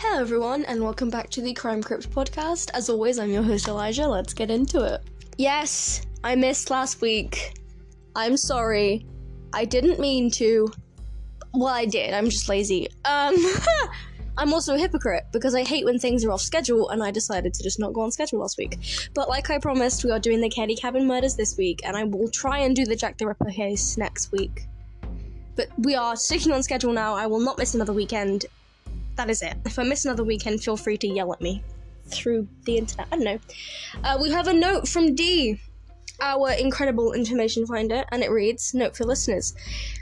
Hello, everyone, and welcome back to the Crime Crypt podcast. As always, I'm your host, Elijah. Let's get into it. Yes, I missed last week. I'm sorry. I didn't mean to. Well, I did. I'm just lazy. Um, I'm also a hypocrite because I hate when things are off schedule, and I decided to just not go on schedule last week. But like I promised, we are doing the Keddie Cabin murders this week, and I will try and do the Jack the Ripper case next week. But we are sticking on schedule now. I will not miss another weekend. That is it. If I miss another weekend, feel free to yell at me through the internet. I don't know. Uh, we have a note from D, our incredible information finder, and it reads Note for listeners.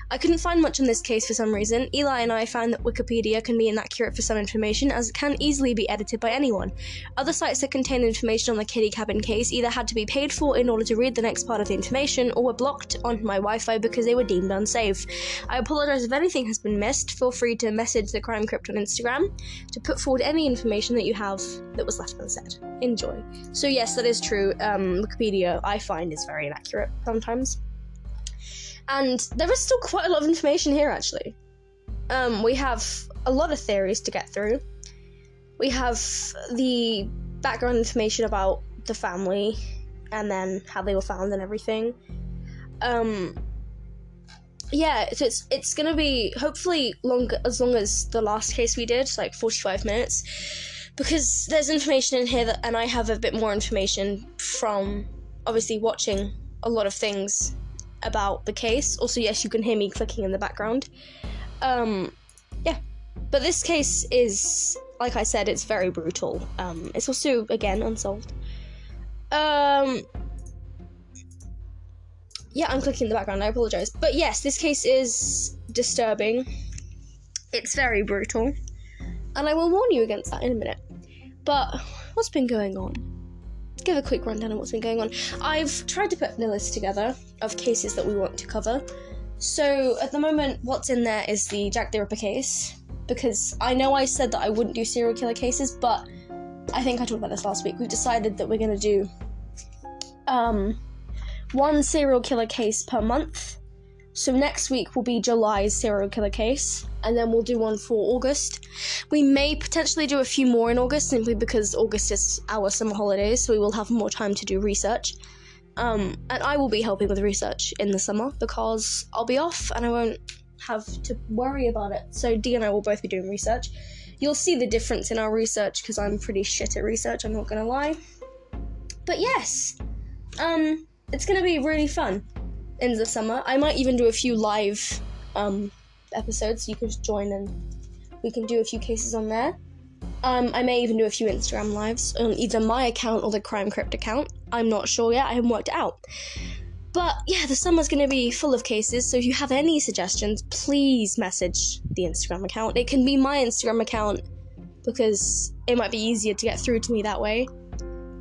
I couldn't find much on this case for some reason. Eli and I found that Wikipedia can be inaccurate for some information, as it can easily be edited by anyone. Other sites that contain information on the Keddie Cabin case either had to be paid for in order to read the next part of the information, or were blocked on my Wi Fi because they were deemed unsafe. I apologise if anything has been missed. Feel free to message the Crime Crypt on Instagram to put forward any information that you have that was left unsaid. Enjoy. So, yes, that is true. Um, Wikipedia, I find, is very inaccurate sometimes. And there is still quite a lot of information here, actually. Um, we have a lot of theories to get through. We have the background information about the family and then how they were found and everything. Um, yeah, so it's it's gonna be hopefully long as long as the last case we did, like forty five minutes, because there's information in here that, and I have a bit more information from obviously watching a lot of things about the case. Also, yes, you can hear me clicking in the background. Um, yeah, but this case is, like I said, it's very brutal. Um, it's also again unsolved. Um, yeah, I'm clicking in the background. I apologize, but yes, this case is disturbing. It's very brutal, and I will warn you against that in a minute. But what's been going on? Give a quick rundown of what's been going on. I've tried to put the list together of cases that we want to cover. So at the moment, what's in there is the Jack the Ripper case because I know I said that I wouldn't do serial killer cases, but I think I talked about this last week. We've decided that we're going to do um, one serial killer case per month. So next week will be July's serial killer case, and then we'll do one for August. We may potentially do a few more in August simply because August is our summer holidays, so we will have more time to do research. Um, and I will be helping with research in the summer because I'll be off and I won't have to worry about it. So D and I will both be doing research. You'll see the difference in our research because I'm pretty shit at research. I'm not gonna lie. But yes, um, it's gonna be really fun in the summer. I might even do a few live um, episodes. You can join and we can do a few cases on there. Um, I may even do a few Instagram lives on either my account or the Crime Crypt account. I'm not sure yet. I haven't worked it out. But yeah, the summer's going to be full of cases, so if you have any suggestions, please message the Instagram account. It can be my Instagram account because it might be easier to get through to me that way.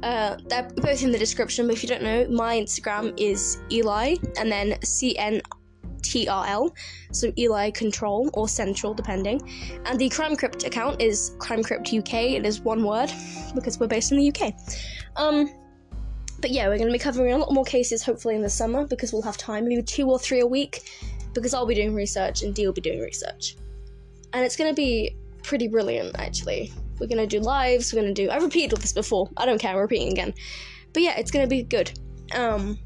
Uh, they're both in the description, but if you don't know, my Instagram is Eli and then C N T R L, so Eli Control or Central, depending. And the Crime Crypt account is Crime Crypt UK. It is one word because we're based in the UK. Um, but yeah, we're going to be covering a lot more cases hopefully in the summer because we'll have time, maybe two or three a week, because I'll be doing research and Dee will be doing research. And it's going to be pretty brilliant, actually. We're to do lives, we're to do. I've repeated this before, I don't care, I'm repeating again. But yeah, it's to be good. Um,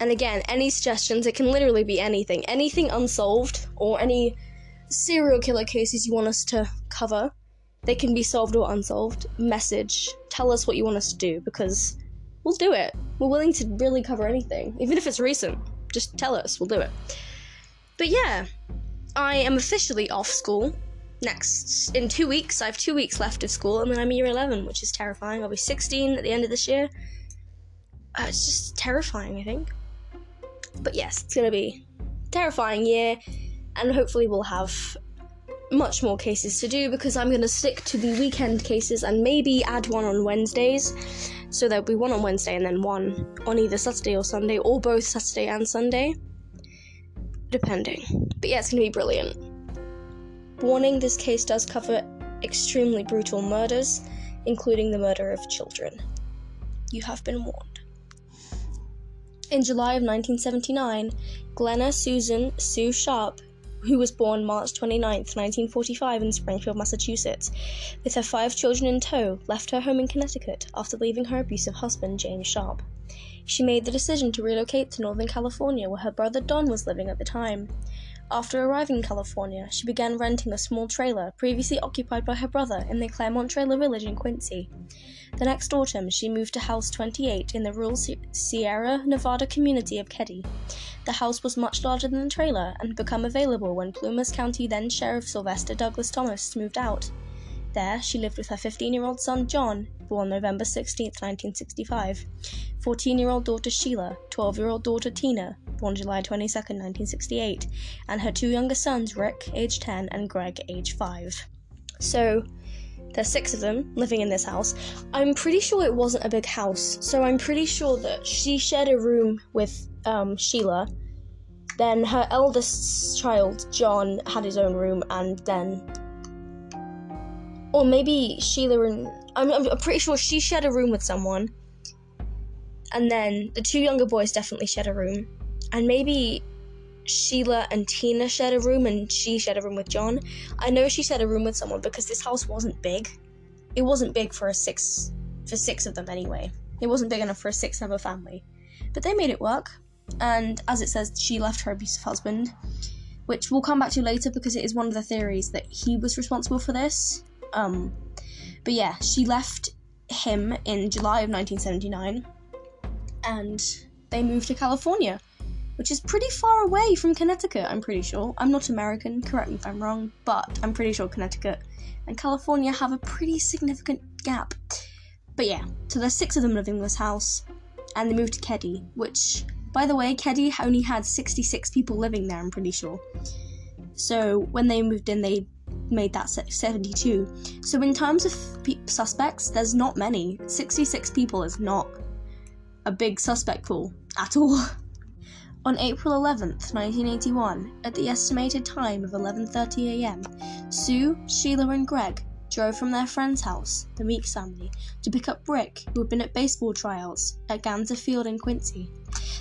and again, any suggestions, it can literally be anything. Anything unsolved or any serial killer cases you want us to cover, they can be solved or unsolved. Message, tell us what you want us to do because we'll do it. We're willing to really cover anything, even if it's recent. Just tell us, we'll do it. But yeah, I am officially off school. Next, in two weeks, I have two weeks left of school, and then I'm year 11, which is terrifying. I'll be 16 at the end of this year. Uh, it's just terrifying, I think. But yes, it's gonna be terrifying year, and hopefully we'll have much more cases to do because I'm gonna stick to the weekend cases and maybe add one on Wednesdays. So there'll be one on Wednesday and then one on either Saturday or Sunday, or both Saturday and Sunday, depending. But yeah, it's gonna be brilliant. Warning: This case does cover extremely brutal murders, including the murder of children. You have been warned. In July of 1979, Glenna Susan Sue Sharp, who was born March 29, 1945, in Springfield, Massachusetts, with her five children in tow, left her home in Connecticut after leaving her abusive husband, James Sharp. She made the decision to relocate to Northern California, where her brother Don was living at the time. After arriving in California, she began renting a small trailer previously occupied by her brother in the Claremont Trailer Village in Quincy. The next autumn, she moved to House 28 in the rural Sierra Nevada community of Keddie. The house was much larger than the trailer and had become available when Plumas County then Sheriff Sylvester Douglas Thomas moved out. There, she lived with her 15 year old son John, born November 16, 1965, 14 year old daughter Sheila, 12 year old daughter Tina, born July 22, 1968, and her two younger sons Rick, age 10, and Greg, age 5. So, there's six of them living in this house. I'm pretty sure it wasn't a big house, so I'm pretty sure that she shared a room with um, Sheila. Then her eldest child, John, had his own room, and then. Or maybe Sheila and. I'm, I'm pretty sure she shared a room with someone. And then the two younger boys definitely shared a room. And maybe Sheila and Tina shared a room and she shared a room with John. I know she shared a room with someone because this house wasn't big. It wasn't big for a six for six of them anyway. It wasn't big enough for a six member family. But they made it work and as it says, she left her abusive husband, which we'll come back to later because it is one of the theories that he was responsible for this. Um, but yeah, she left him in July of 1979, and they moved to California, which is pretty far away from Connecticut. I'm pretty sure. I'm not American. Correct me if I'm wrong, but I'm pretty sure Connecticut and California have a pretty significant gap. But yeah, so there's six of them living in this house, and they moved to Keddie, which by the way, Keddie only had 66 people living there, I'm pretty sure. So when they moved in, they made that 72. So in terms of pe- suspects, there's not many. 66 people is not a big suspect pool at all. On April 11th, 1981, at the estimated time of 11:30 a.m., Sue, Sheila, and Greg drove from their friend's house, the Meeks family, to pick up Rick, who had been at baseball trials at Gansner Field in Quincy.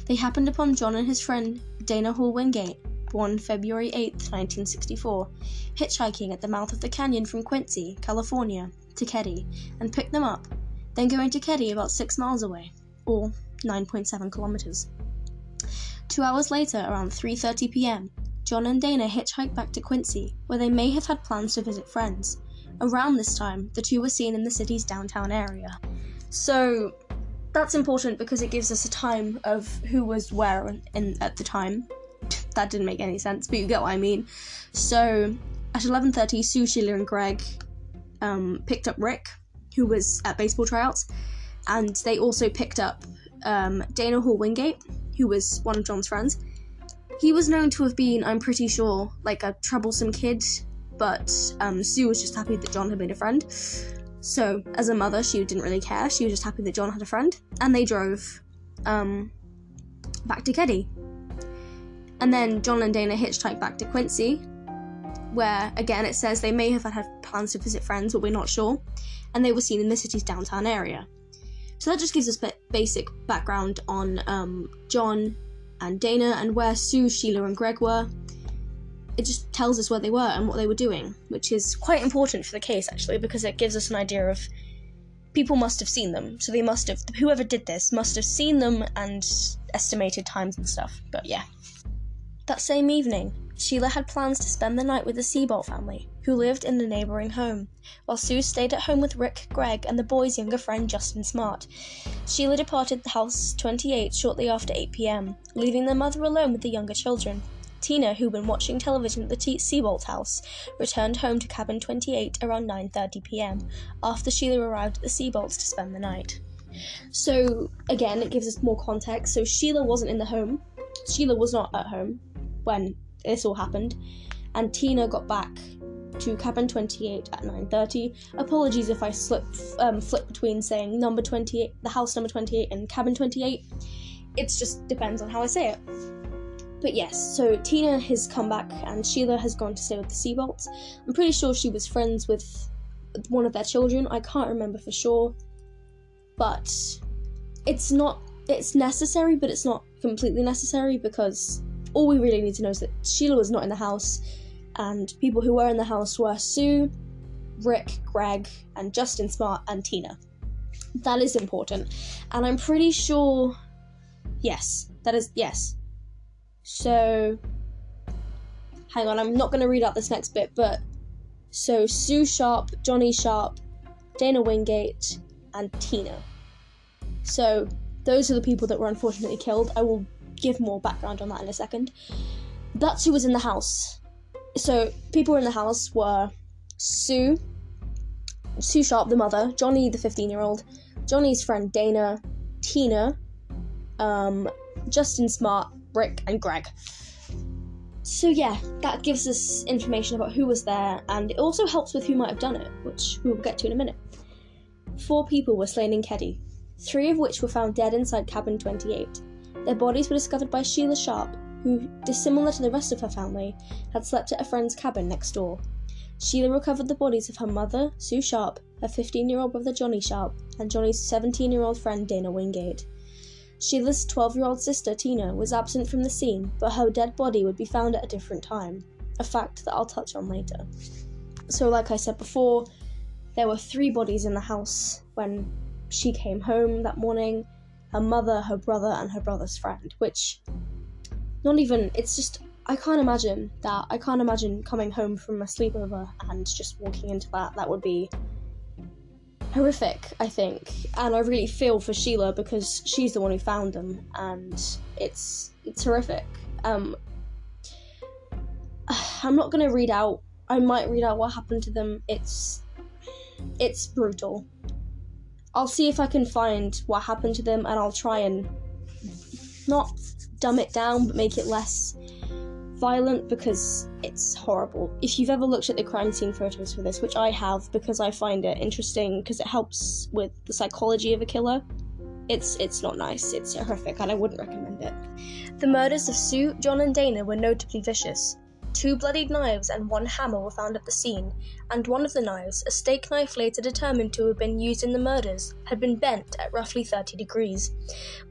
They happened upon John and his friend Dana Hall Wingate, born February 8, 1964, hitchhiking at the mouth of the canyon from Quincy, California, to Keddie, and picked them up, then going to Keddie about 6 miles away, or 9.7 kilometers. Two hours later, around 3:30 p.m., John and Dana hitchhiked back to Quincy, where they may have had plans to visit friends. Around this time, the two were seen in the city's downtown area. So that's important because it gives us a time of who was where in, at the time. That didn't make any sense, but you get what I mean. So at 11:30, Sue, Sheila, and Greg um, picked up Rick, who was at baseball tryouts, and they also picked up um, Dana Hall Wingate, who was one of John's friends. He was known to have been, I'm pretty sure, like a troublesome kid but um, Sue was just happy that John had made a friend. So, as a mother, she didn't really care. She was just happy that John had a friend. And they drove um, back to Keddie. And then John and Dana hitchhiked back to Quincy, where again it says they may have had plans to visit friends, but we're not sure. And they were seen in the city's downtown area. So that just gives us basic background on um, John and Dana and where Sue, Sheila, and Greg were it just tells us where they were and what they were doing, which is quite important for the case actually, because it gives us an idea of people must have seen them. So they must have whoever did this must have seen them and estimated times and stuff. But yeah. That same evening, Sheila had plans to spend the night with the Seabolt family, who lived in the neighbouring home, while Sue stayed at home with Rick, Greg, and the boy's younger friend Justin Smart. Sheila departed the house 28 shortly after 8 pm, leaving their mother alone with the younger children. Tina, who'd been watching television at the T- Seabolt house, returned home to cabin 28 around 9:30 p.m. after Sheila arrived at the Seabolts to spend the night. So again, it gives us more context. So Sheila wasn't in the home. Sheila was not at home when this all happened, and Tina got back to cabin 28 at 9:30. Apologies if I slip um, flip between saying number 28, the house number 28, and cabin 28. It just depends on how I say it. But yes, so Tina has come back and Sheila has gone to stay with the Seabolts. I'm pretty sure she was friends with one of their children. I can't remember for sure. But it's not it's necessary, but it's not completely necessary because all we really need to know is that Sheila was not in the house, and people who were in the house were Sue, Rick, Greg, and Justin Smart, and Tina. That is important. And I'm pretty sure. Yes, that is. Yes. So. Hang on, I'm not going to read out this next bit, but. So, Sue Sharp, Johnny Sharp, Dana Wingate, and Tina. So, those are the people that were unfortunately killed. I will give more background on that in a second. That's who was in the house. So, people in the house were Sue, Sue Sharp, the mother, Johnny, the 15 year old, Johnny's friend Dana, Tina, um, Justin Smart, Rick, and Greg. So, yeah, that gives us information about who was there, and it also helps with who might have done it, which we will get to in a minute. Four people were slain in Keddie, three of which were found dead inside cabin 28. Their bodies were discovered by Sheila Sharp, who, dissimilar to the rest of her family, had slept at a friend's cabin next door. Sheila recovered the bodies of her mother, Sue Sharp, her 15 year old brother Johnny Sharp, and Johnny's 17 year old friend Dana Wingate. Sheila's 12 year old sister Tina was absent from the scene, but her dead body would be found at a different time, a fact that I'll touch on later. So, like I said before, there were three bodies in the house when she came home that morning her mother, her brother, and her brother's friend, which not even, it's just, I can't imagine that. I can't imagine coming home from a sleepover and just walking into that. That would be horrific, I think. And I really feel for Sheila because she's the one who found them, and it's it's horrific. Um, I'm not gonna read out. I might read out what happened to them. It's it's brutal. I'll see if I can find what happened to them, and I'll try and not dumb it down, but make it less violent because it's horrible. If you've ever looked at the crime scene photos for this, which I have because I find it interesting because it helps with the psychology of a killer, it's it's not nice. It's horrific, and I wouldn't recommend it. The murders of Sue, John, and Dana were notably vicious. Two bloodied knives and one hammer were found at the scene, and one of the knives, a steak knife later determined to have been used in the murders, had been bent at roughly 30 degrees.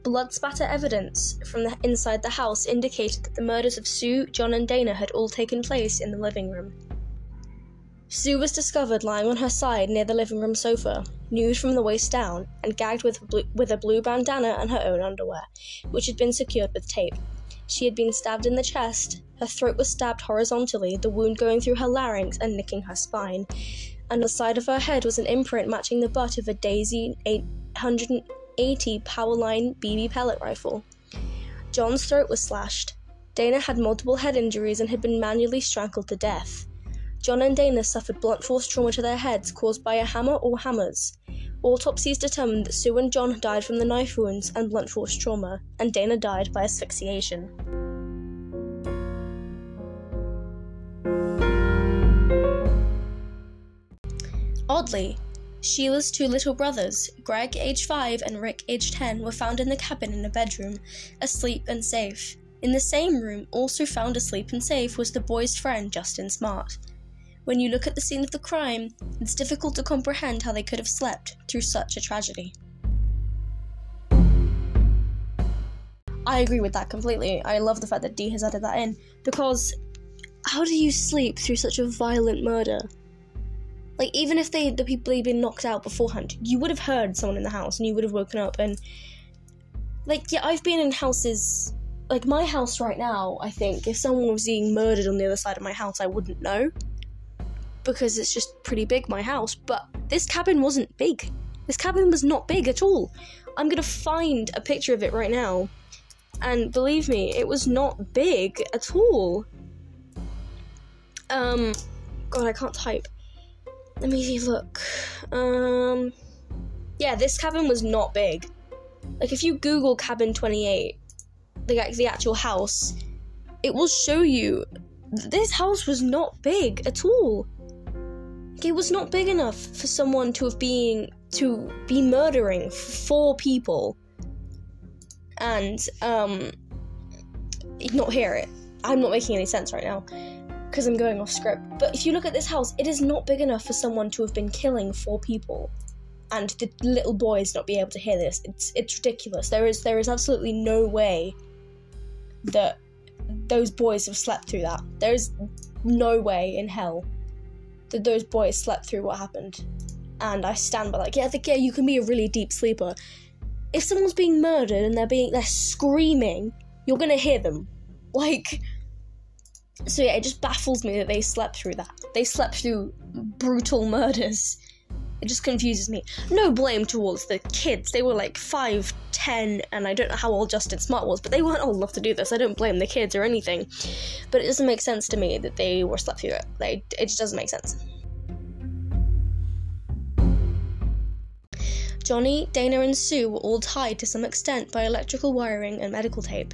Blood spatter evidence from the inside the house indicated that the murders of Sue, John, and Dana had all taken place in the living room. Sue was discovered lying on her side near the living room sofa, nude from the waist down, and gagged with, with a blue bandana and her own underwear, which had been secured with tape. She had been stabbed in the chest, her throat was stabbed horizontally, the wound going through her larynx and nicking her spine. And the side of her head was an imprint matching the butt of a Daisy 880 Powerline BB pellet rifle. John's throat was slashed. Dana had multiple head injuries and had been manually strangled to death. John and Dana suffered blunt force trauma to their heads caused by a hammer or hammers. Autopsies determined that Sue and John died from the knife wounds and blunt force trauma, and Dana died by asphyxiation. Oddly, Sheila's two little brothers, Greg, age 5, and Rick, age 10, were found in the cabin in a bedroom, asleep and safe. In the same room, also found asleep and safe, was the boy's friend, Justin Smart. When you look at the scene of the crime, it's difficult to comprehend how they could have slept through such a tragedy. I agree with that completely. I love the fact that Dee has added that in because how do you sleep through such a violent murder? Like even if they the people had been knocked out beforehand, you would have heard someone in the house and you would have woken up and like yeah, I've been in houses like my house right now, I think if someone was being murdered on the other side of my house, I wouldn't know because it's just pretty big, my house. But this cabin wasn't big. This cabin was not big at all. I'm gonna find a picture of it right now. And believe me, it was not big at all. Um, God, I can't type. Let me look. Um, yeah, this cabin was not big. Like, if you Google cabin 28, the, the actual house, it will show you this house was not big at all it was not big enough for someone to have been to be murdering four people and um not hear it. I'm not making any sense right now because I'm going off script. But if you look at this house, it is not big enough for someone to have been killing four people and the little boys not be able to hear this. It's it's ridiculous. There is there is absolutely no way that those boys have slept through that. There's no way in hell that those boys slept through what happened. And I stand by like, yeah, the, yeah, you can be a really deep sleeper. If someone's being murdered and they're being they're screaming, you're gonna hear them. Like so yeah, it just baffles me that they slept through that. They slept through brutal murders. It just confuses me. No blame towards the kids. They were like 5, 10, and I don't know how old Justin Smart was, but they weren't old enough to do this. I don't blame the kids or anything. But it doesn't make sense to me that they were slept through it. Like, it just doesn't make sense. Johnny, Dana, and Sue were all tied to some extent by electrical wiring and medical tape.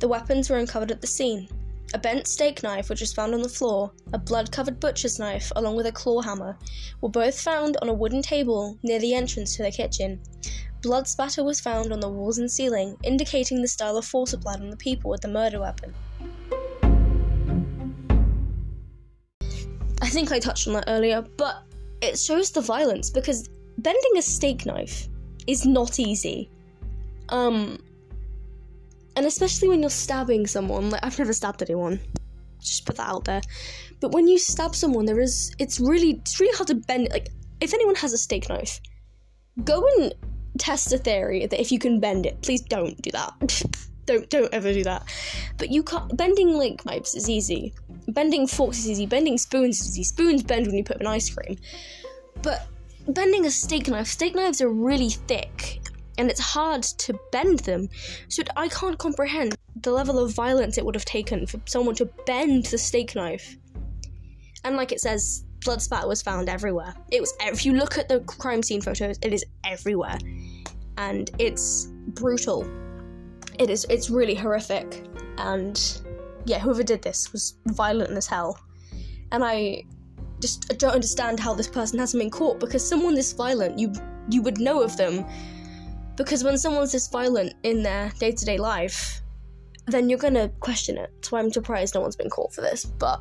The weapons were uncovered at the scene. A bent steak knife, which was found on the floor, a blood covered butcher's knife, along with a claw hammer, were both found on a wooden table near the entrance to the kitchen. Blood spatter was found on the walls and ceiling, indicating the style of force applied on the people with the murder weapon. I think I touched on that earlier, but it shows the violence because bending a steak knife is not easy. Um, and especially when you're stabbing someone, like I've never stabbed anyone. Just put that out there. But when you stab someone, there is it's really it's really hard to bend like if anyone has a steak knife, go and test a theory that if you can bend it. Please don't do that. don't don't ever do that. But you can't bending link knives is easy. Bending forks is easy. Bending spoons is easy. Spoons bend when you put them in ice cream. But bending a steak knife, steak knives are really thick and it's hard to bend them. So I can't comprehend the level of violence it would have taken for someone to bend the steak knife. And like it says, blood spatter was found everywhere. It was if you look at the crime scene photos, it is everywhere, and it's brutal. It is. It's really horrific, and yeah, whoever did this was violent as hell. And I just I don't understand how this person hasn't been caught because someone this violent, you you would know of them because when someone's this violent in their day to day life, then you're gonna question it. So I'm surprised no one's been caught for this, but.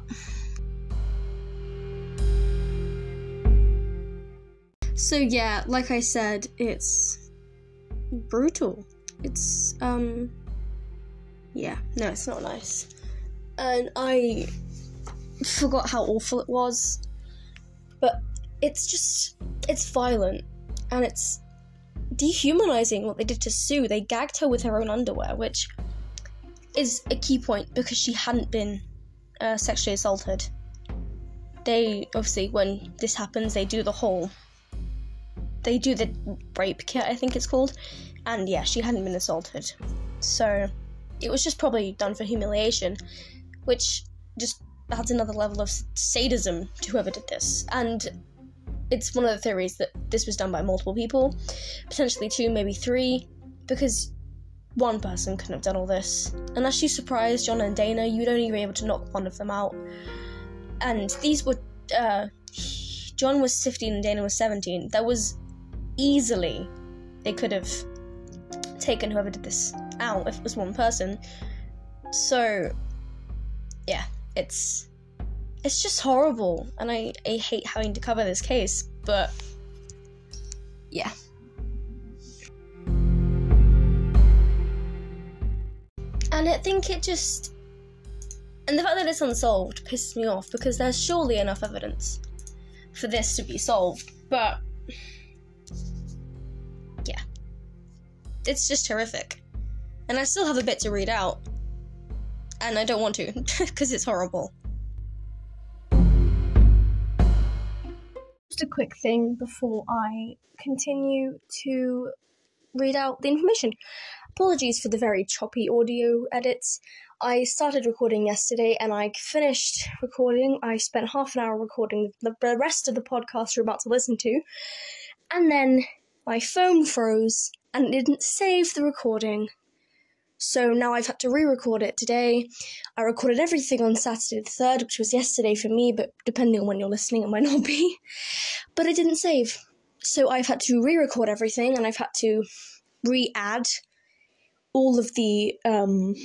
So yeah, like I said, it's brutal. It's, um. Yeah, no, it's not nice. And I forgot how awful it was. But it's just. It's violent. And it's dehumanizing what they did to Sue. They gagged her with her own underwear, which is a key point because she hadn't been uh, sexually assaulted. They obviously, when this happens, they do the whole. They do the rape kit, I think it's called, and yeah, she hadn't been assaulted, so it was just probably done for humiliation, which just adds another level of sadism to whoever did this. And it's one of the theories that this was done by multiple people, potentially two, maybe three, because one person couldn't have done all this. Unless you surprised John and Dana, you'd only be able to knock one of them out. And these were, uh, John was 15 and Dana was 17. That was easily, they could have taken whoever did this out if it was one person. So, yeah, it's it's just horrible, and I, I hate having to cover this case, but yeah. And I think it just. And the fact that it's unsolved pisses me off because there's surely enough evidence for this to be solved, but. Yeah. It's just horrific. And I still have a bit to read out. And I don't want to, because it's horrible. Just a quick thing before I continue to read out the information. Apologies for the very choppy audio edits. I started recording yesterday and I finished recording. I spent half an hour recording the rest of the podcast you're about to listen to, and then my phone froze and didn't save the recording. So now I've had to re record it today. I recorded everything on Saturday the 3rd, which was yesterday for me, but depending on when you're listening, it might not be. But it didn't save. So I've had to re record everything and I've had to re add all of the um,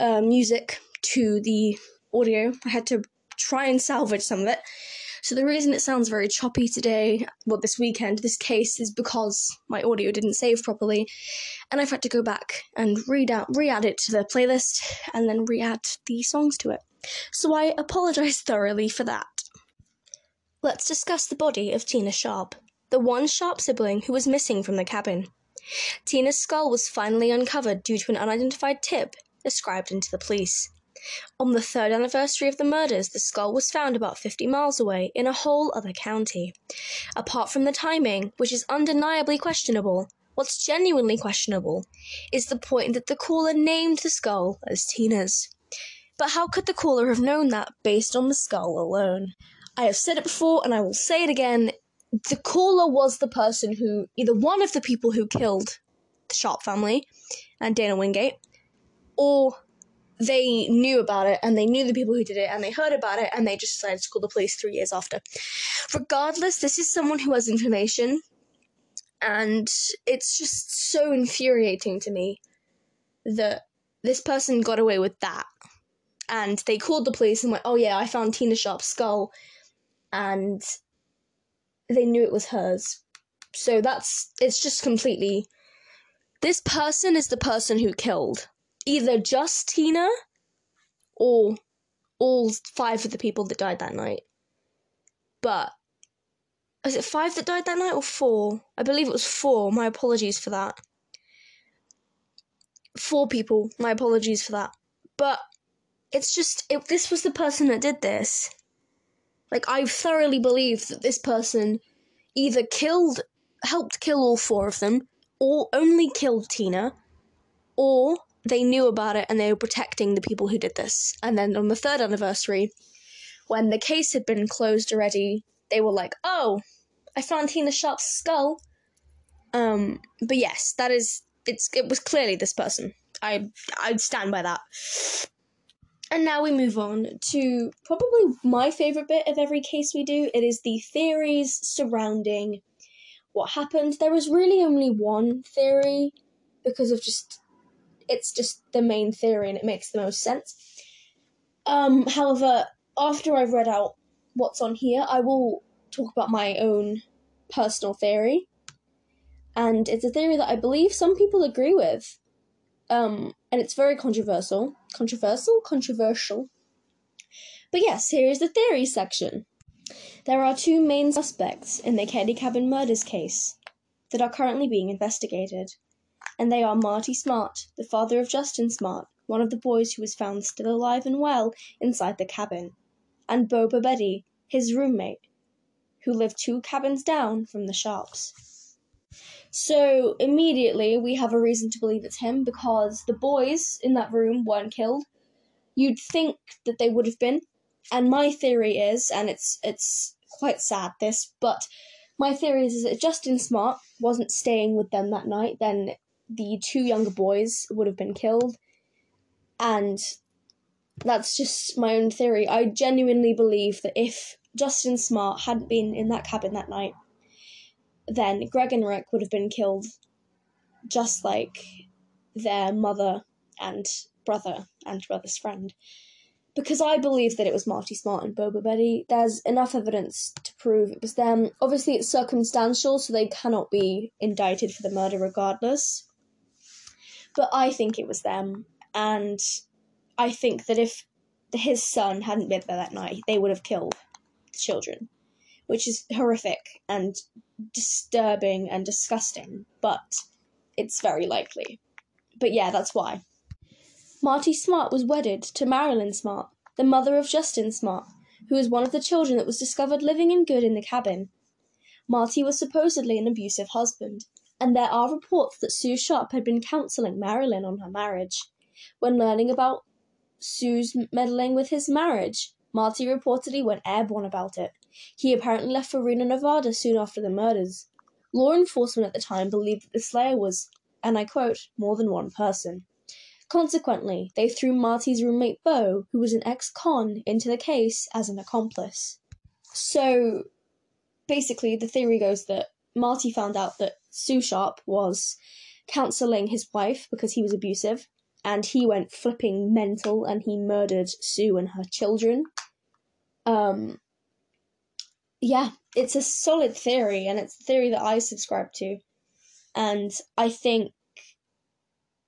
uh, music to the audio. I had to try and salvage some of it. So the reason it sounds very choppy today, well, this weekend, this case, is because my audio didn't save properly, and I've had to go back and read out, re-add it to the playlist, and then re-add the songs to it. So I apologise thoroughly for that. Let's discuss the body of Tina Sharp, the one Sharp sibling who was missing from the cabin. Tina's skull was finally uncovered due to an unidentified tip ascribed into the police. On the third anniversary of the murders, the skull was found about 50 miles away in a whole other county. Apart from the timing, which is undeniably questionable, what's genuinely questionable is the point that the caller named the skull as Tina's. But how could the caller have known that based on the skull alone? I have said it before and I will say it again. The caller was the person who, either one of the people who killed the Sharp family and Dana Wingate, or they knew about it and they knew the people who did it and they heard about it and they just decided to call the police three years after. Regardless, this is someone who has information and it's just so infuriating to me that this person got away with that. And they called the police and went, oh yeah, I found Tina Sharp's skull and they knew it was hers. So that's, it's just completely. This person is the person who killed either just Tina or all five of the people that died that night. But is it five that died that night or four? I believe it was four. My apologies for that. Four people. My apologies for that. But it's just if this was the person that did this, like I thoroughly believe that this person either killed, helped kill all four of them, or only killed Tina, or they knew about it and they were protecting the people who did this. And then on the third anniversary, when the case had been closed already, they were like, "Oh, I found Tina Sharp's skull." Um, but yes, that is it's it was clearly this person. I I stand by that. And now we move on to probably my favorite bit of every case we do. It is the theories surrounding what happened. There was really only one theory because of just it's just the main theory and it makes the most sense. Um, however, after I've read out what's on here, I will talk about my own personal theory. And it's a theory that I believe some people agree with. Um, and it's very controversial. Controversial? Controversial. But yes, here is the theory section. There are two main suspects in the Keddie Cabin murders case that are currently being investigated and they are Marty Smart, the father of Justin Smart, one of the boys who was found still alive and well inside the cabin, and Bo Boubede, his roommate, who lived two cabins down from the Sharps. So immediately we have a reason to believe it's him because the boys in that room weren't killed. You'd think that they would have been, and my theory is, and it's it's quite sad this, but my theory is, is that Justin Smart wasn't staying with them that night, then the two younger boys would have been killed. And that's just my own theory. I genuinely believe that if Justin Smart hadn't been in that cabin that night, then Greg and Rick would have been killed just like their mother and brother and brother's friend. Because I believe that it was Marty Smart and Bo Boubede, there's enough evidence to prove it was them. Obviously, it's circumstantial, so they cannot be indicted for the murder regardless. But I think it was them, and I think that if his son hadn't been there that night, they would have killed the children, which is horrific and disturbing and disgusting, but it's very likely. But yeah, that's why. Marty Smart was wedded to Marilyn Smart, the mother of Justin Smart, who was one of the children that was discovered living in good in the cabin. Marty was supposedly an abusive husband, and there are reports that Sue Sharp had been counseling Marilyn on her marriage. When learning about Sue's meddling with his marriage, Marty reportedly went airborne about it. He apparently left for Reno, Nevada soon after the murders. Law enforcement at the time believed that the slayer was, and I quote, more than one person. Consequently, they threw Marty's roommate Bo, who was an ex con, into the case as an accomplice. So, basically, the theory goes that Marty found out that Sue Sharp was counseling his wife because he was abusive, and he went flipping mental and he murdered Sue and her children. Um, yeah, it's a solid theory, and it's a theory that I subscribe to. And I think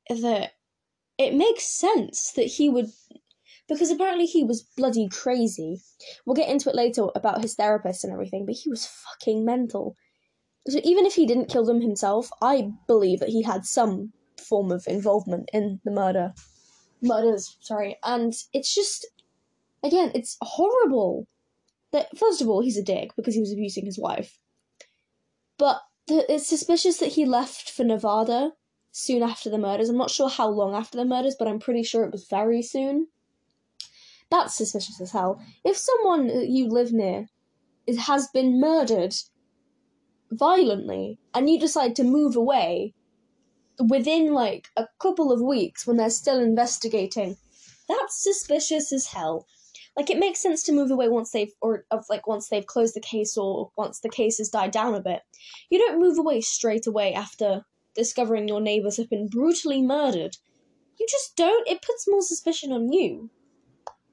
that it makes sense that he would. Because apparently he was bloody crazy. We'll get into it later about his therapist and everything, but he was fucking mental. So even if he didn't kill them himself, I believe that he had some form of involvement in the murder. Murders, sorry. And it's just. Again, it's horrible that first of all he's a dick because he was abusing his wife, but the, it's suspicious that he left for Nevada soon after the murders. I'm not sure how long after the murders, but I'm pretty sure it was very soon. That's suspicious as hell. If someone you live near is, has been murdered violently and you decide to move away within like a couple of weeks when they're still investigating, that's suspicious as hell like it makes sense to move away once they've or of like once they've closed the case or once the case has died down a bit. You don't move away straight away after discovering your neighbors have been brutally murdered. You just don't. It puts more suspicion on you.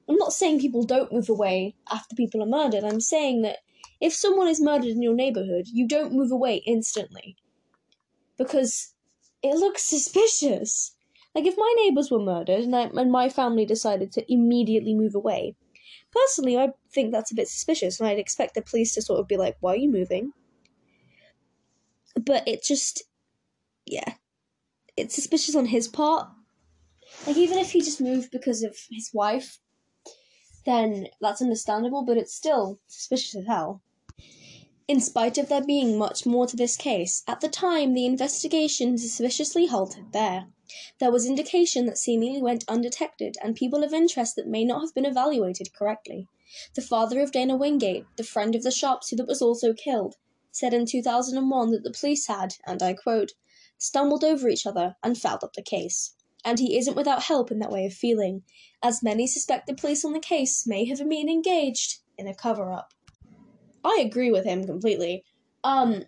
I'm not saying people don't move away after people are murdered. I'm saying that if someone is murdered in your neighborhood, you don't move away instantly. Because it looks suspicious. Like if my neighbors were murdered and, I, and my family decided to immediately move away, Personally, I think that's a bit suspicious, and I'd expect the police to sort of be like, why are you moving? But it just, yeah, it's suspicious on his part. Like, even if he just moved because of his wife, then that's understandable, but it's still suspicious as hell. In spite of there being much more to this case, at the time the investigation suspiciously halted there. There was indication that seemingly went undetected, and people of interest that may not have been evaluated correctly. The father of Dana Wingate, the friend of the sharpshooter that was also killed, said in 2001 that the police had, and I quote, stumbled over each other and fouled up the case. And he isn't without help in that way of feeling, as many suspect the police on the case may have been engaged in a cover up. I agree with him completely. Um,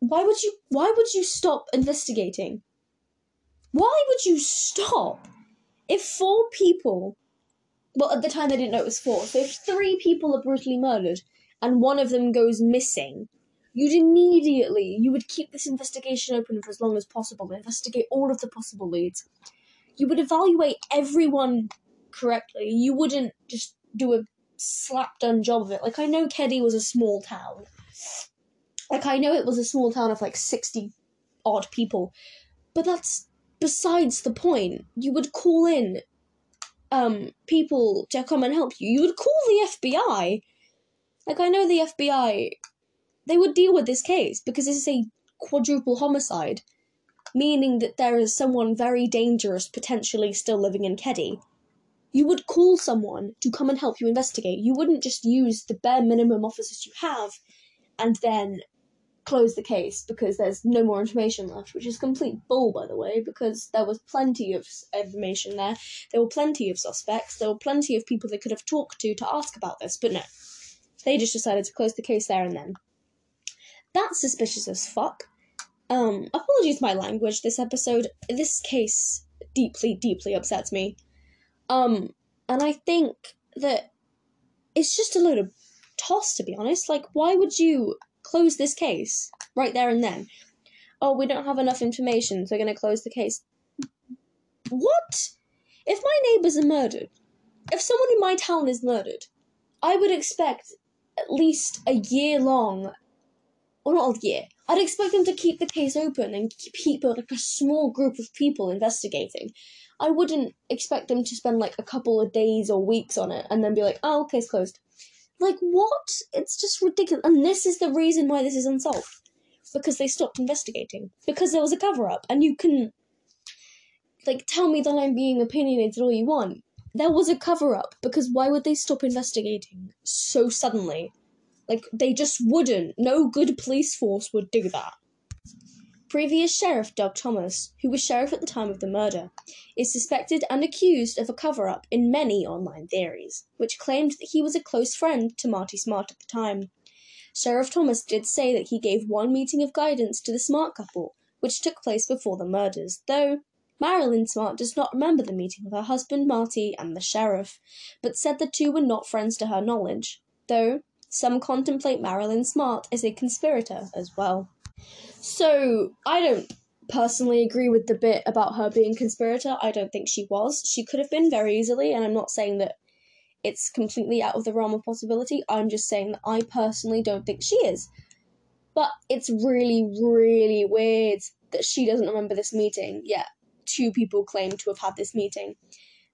why would you why would you stop investigating? Why would you stop? If four people, well, at the time they didn't know it was four, so if three people are brutally murdered and one of them goes missing, you'd immediately, you would keep this investigation open for as long as possible, investigate all of the possible leads. You would evaluate everyone correctly. You wouldn't just do a slap done job of it. Like, I know Keddie was a small town. Like, I know it was a small town of like 60 odd people, but that's besides the point. You would call in um people to come and help you. You would call the FBI. Like I know the FBI they would deal with this case because this is a quadruple homicide, meaning that there is someone very dangerous potentially still living in Keddie. You would call someone to come and help you investigate. You wouldn't just use the bare minimum officers you have and then close the case because there's no more information left, which is complete bull, by the way, because there was plenty of information there. There were plenty of suspects. There were plenty of people they could have talked to to ask about this, but no. They just decided to close the case there and then. That's suspicious as fuck. Um, apologies my language this episode. This case deeply, deeply upsets me. Um, and I think that it's just a load of toss, to be honest. Like, why would you close this case right there and then. Oh, we don't have enough information, so we're going to close the case. What? If my neighbours are murdered, if someone in my town is murdered, I would expect at least a year long, or not a year, I'd expect them to keep the case open and keep like a small group of people investigating. I wouldn't expect them to spend like a couple of days or weeks on it and then be like, oh, case closed. Like, what? It's just ridiculous. And this is the reason why this is unsolved. Because they stopped investigating. Because there was a cover up. And you can, like, tell me that I'm being opinionated all you want. There was a cover up. Because why would they stop investigating so suddenly? Like, they just wouldn't. No good police force would do that. Previous Sheriff Doug Thomas, who was sheriff at the time of the murder, is suspected and accused of a cover up in many online theories, which claimed that he was a close friend to Marty Smart at the time. Sheriff Thomas did say that he gave one meeting of guidance to the Smart couple, which took place before the murders, though Marilyn Smart does not remember the meeting with her husband Marty and the sheriff, but said the two were not friends to her knowledge, though Some contemplate Marilyn Smart as a conspirator as well. So, I don't personally agree with the bit about her being conspirator. I don't think she was. She could have been very easily, and I'm not saying that it's completely out of the realm of possibility. I'm just saying that I personally don't think she is. But it's really, really weird that she doesn't remember this meeting, yet two people claim to have had this meeting.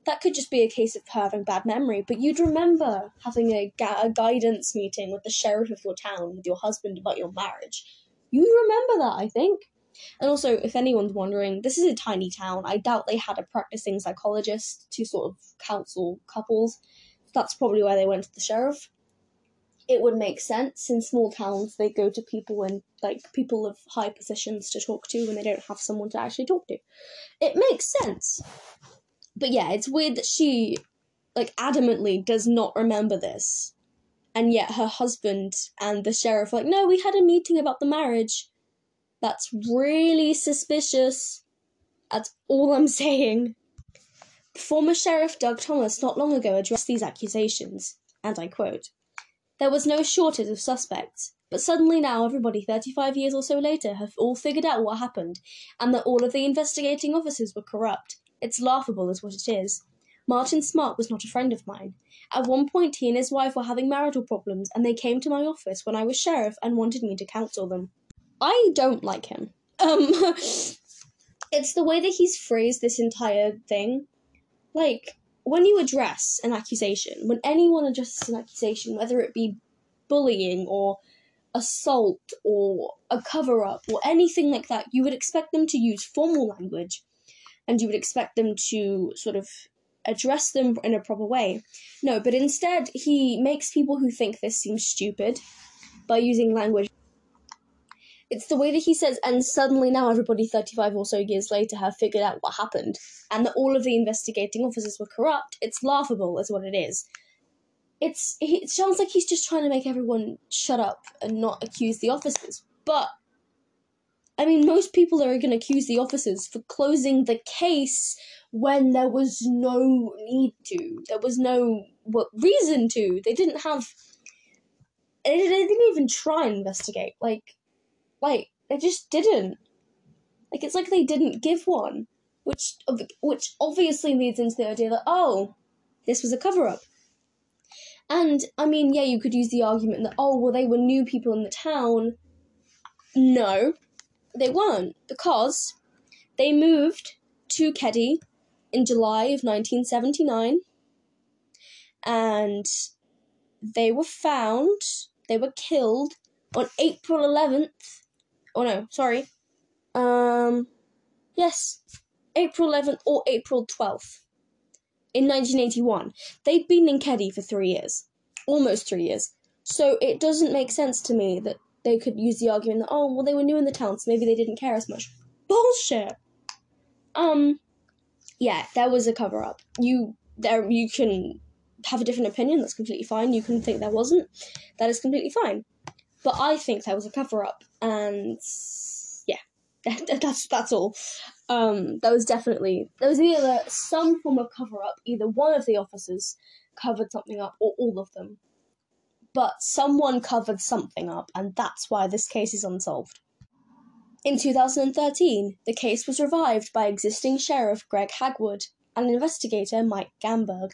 That could just be a case of her having bad memory, but you'd remember having a, a guidance meeting with the sheriff of your town with your husband about your marriage. You remember that, I think. And also, if anyone's wondering, this is a tiny town. I doubt they had a practicing psychologist to sort of counsel couples. That's probably why they went to the sheriff. It would make sense in small towns. They go to people and like people of high positions to talk to when they don't have someone to actually talk to. It makes sense. But yeah, it's weird that she like adamantly does not remember this. And yet her husband and the sheriff like, no, we had a meeting about the marriage. That's really suspicious. That's all I'm saying. The former Sheriff Doug Thomas not long ago addressed these accusations, and I quote There was no shortage of suspects, but suddenly now everybody 35 years or so later have all figured out what happened, and that all of the investigating officers were corrupt. It's laughable, is what it is. Martin Smart was not a friend of mine. At one point, he and his wife were having marital problems, and they came to my office when I was sheriff and wanted me to counsel them. I don't like him. Um, it's the way that he's phrased this entire thing. Like, when you address an accusation, when anyone addresses an accusation, whether it be bullying or assault or a cover up or anything like that, you would expect them to use formal language and you would expect them to sort of address them in a proper way. No, but instead, he makes people who think this seem stupid by using language it's the way that he says, and suddenly now everybody 35 or so years later have figured out what happened, and that all of the investigating officers were corrupt. It's laughable, is what it is. It's it sounds like he's just trying to make everyone shut up and not accuse the officers. But I mean, most people are going to accuse the officers for closing the case when there was no need to. There was no what reason to. They didn't have. They didn't even try and investigate. Like like they just didn't. Like it's like they didn't give one, which which obviously leads into the idea that oh, this was a cover up. And I mean, yeah, you could use the argument that oh, well, they were new people in the town. No, they weren't because they moved to Keddie in July of 1979 and they were found, they were killed on April 11th Oh no, sorry. Um, yes, April 11th or April 12th in 1981. They'd been in Keddie for three years, almost three years. So it doesn't make sense to me that they could use the argument that oh well they were new in the town so maybe they didn't care as much. Bullshit. Um, yeah, there was a cover up. You there you can have a different opinion. That's completely fine. You can think there wasn't. That is completely fine. But I think that was a cover up, and yeah, that's that's all. Um, that was definitely there was either some form of cover up, either one of the officers covered something up, or all of them. But someone covered something up, and that's why this case is unsolved. In 2013, the case was revived by existing Sheriff Greg Hagwood and investigator Mike Gamberg,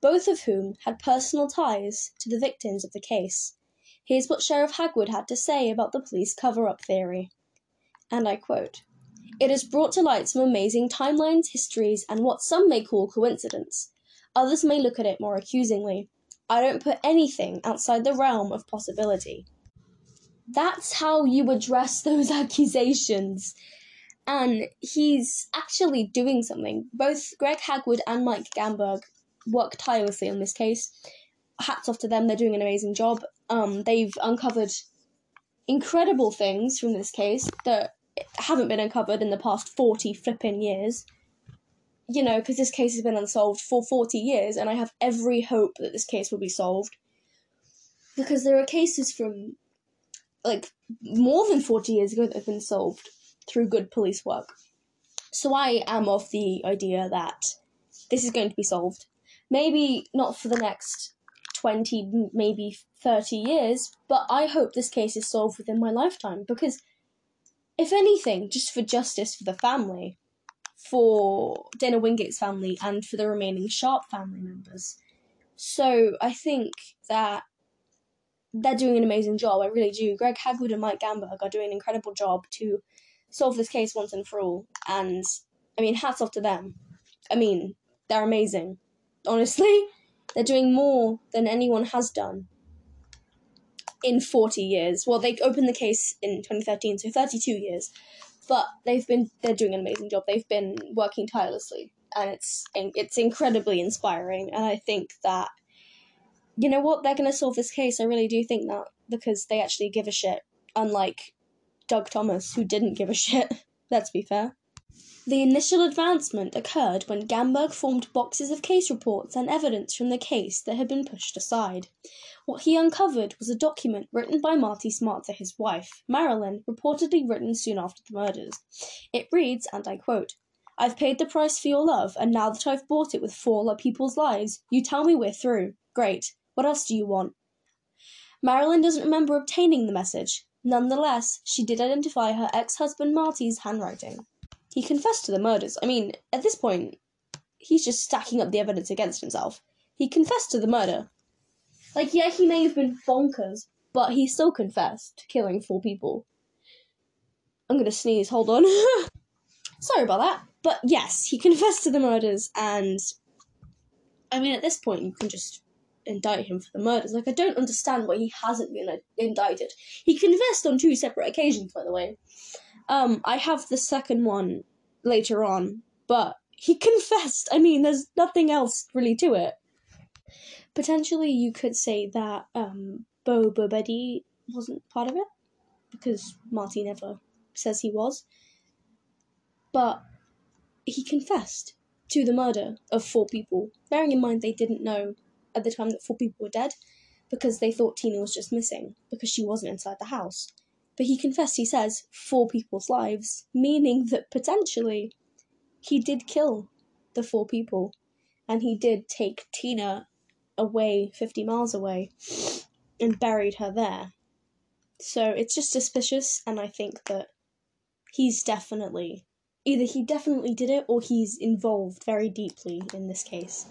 both of whom had personal ties to the victims of the case. Here's what Sheriff Hagwood had to say about the police cover up theory. And I quote It has brought to light some amazing timelines, histories, and what some may call coincidence. Others may look at it more accusingly. I don't put anything outside the realm of possibility. That's how you address those accusations. And he's actually doing something. Both Greg Hagwood and Mike Gamberg work tirelessly on this case. Hats off to them, they're doing an amazing job um, they've uncovered incredible things from this case that haven't been uncovered in the past 40 flipping years. You know, because this case has been unsolved for 40 years, and I have every hope that this case will be solved. Because there are cases from, like, more than 40 years ago that have been solved through good police work. So I am of the idea that this is going to be solved. Maybe not for the next 20, maybe 30 years, but I hope this case is solved within my lifetime because, if anything, just for justice for the family, for Dana Wingate's family, and for the remaining Sharp family members. So I think that they're doing an amazing job. I really do. Greg Hagwood and Mike Gamberg are doing an incredible job to solve this case once and for all. And I mean, hats off to them. I mean, they're amazing. Honestly, they're doing more than anyone has done in 40 years. Well, they opened the case in 2013, so 32 years. But they've been they're doing an amazing job. They've been working tirelessly, and it's it's incredibly inspiring. And I think that you know what they're going to solve this case. I really do think that because they actually give a shit, unlike Doug Thomas, who didn't give a shit. Let's be fair. The initial advancement occurred when Gamberg formed boxes of case reports and evidence from the case that had been pushed aside. What he uncovered was a document written by Marty Smart to his wife, Marilyn, reportedly written soon after the murders. It reads, and I quote, I've paid the price for your love, and now that I've bought it with four other people's lives, you tell me we're through. Great. What else do you want? Marilyn doesn't remember obtaining the message. Nonetheless, she did identify her ex husband Marty's handwriting. He confessed to the murders. I mean, at this point, he's just stacking up the evidence against himself. He confessed to the murder. Like, yeah, he may have been bonkers, but he still confessed to killing four people. I'm gonna sneeze, hold on. Sorry about that. But yes, he confessed to the murders, and I mean, at this point, you can just indict him for the murders. Like, I don't understand why he hasn't been indicted. He confessed on two separate occasions, by the way. Um, I have the second one later on, but he confessed. I mean, there's nothing else really to it. Potentially, you could say that um, Bo Boubede wasn't part of it because Marty never says he was. But he confessed to the murder of four people, bearing in mind they didn't know at the time that four people were dead because they thought Tina was just missing because she wasn't inside the house. But he confessed, he says, four people's lives, meaning that potentially he did kill the four people and he did take Tina away 50 miles away and buried her there. So it's just suspicious, and I think that he's definitely either he definitely did it or he's involved very deeply in this case.